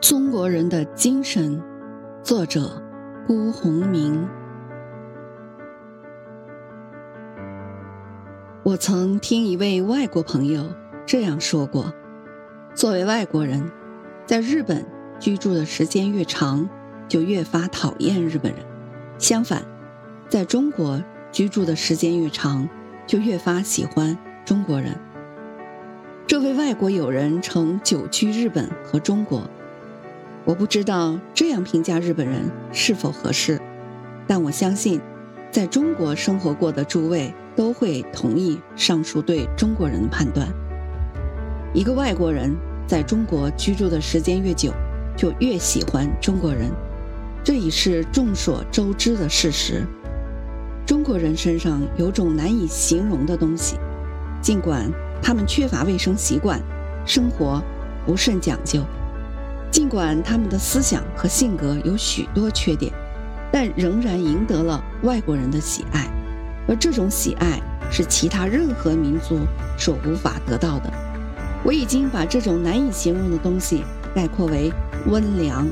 中国人的精神，作者辜鸿铭。我曾听一位外国朋友这样说过：作为外国人，在日本居住的时间越长，就越发讨厌日本人；相反，在中国居住的时间越长，就越发喜欢中国人。这位外国友人曾久居日本和中国，我不知道这样评价日本人是否合适，但我相信，在中国生活过的诸位都会同意上述对中国人的判断。一个外国人在中国居住的时间越久，就越喜欢中国人，这已是众所周知的事实。中国人身上有种难以形容的东西，尽管。他们缺乏卫生习惯，生活不甚讲究。尽管他们的思想和性格有许多缺点，但仍然赢得了外国人的喜爱。而这种喜爱是其他任何民族所无法得到的。我已经把这种难以形容的东西概括为温良。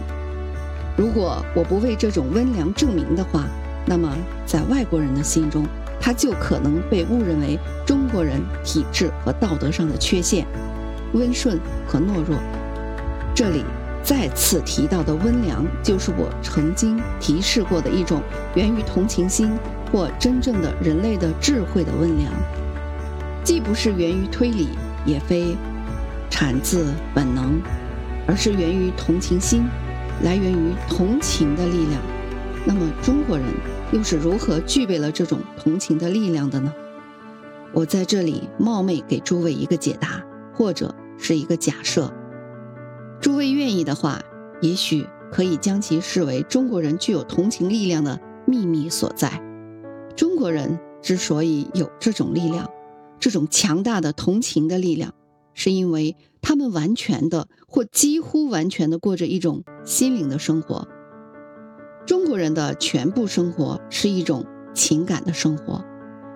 如果我不为这种温良证明的话，那么在外国人的心中。他就可能被误认为中国人体质和道德上的缺陷，温顺和懦弱。这里再次提到的温良，就是我曾经提示过的一种源于同情心或真正的人类的智慧的温良，既不是源于推理，也非产自本能，而是源于同情心，来源于同情的力量。那么中国人。又是如何具备了这种同情的力量的呢？我在这里冒昧给诸位一个解答，或者是一个假设。诸位愿意的话，也许可以将其视为中国人具有同情力量的秘密所在。中国人之所以有这种力量，这种强大的同情的力量，是因为他们完全的或几乎完全的过着一种心灵的生活。中国人的全部生活是一种情感的生活，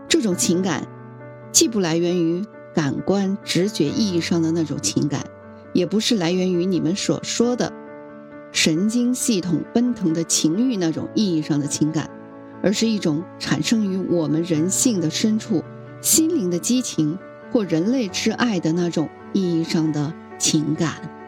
这种情感既不来源于感官直觉意义上的那种情感，也不是来源于你们所说的神经系统奔腾的情欲那种意义上的情感，而是一种产生于我们人性的深处、心灵的激情或人类之爱的那种意义上的情感。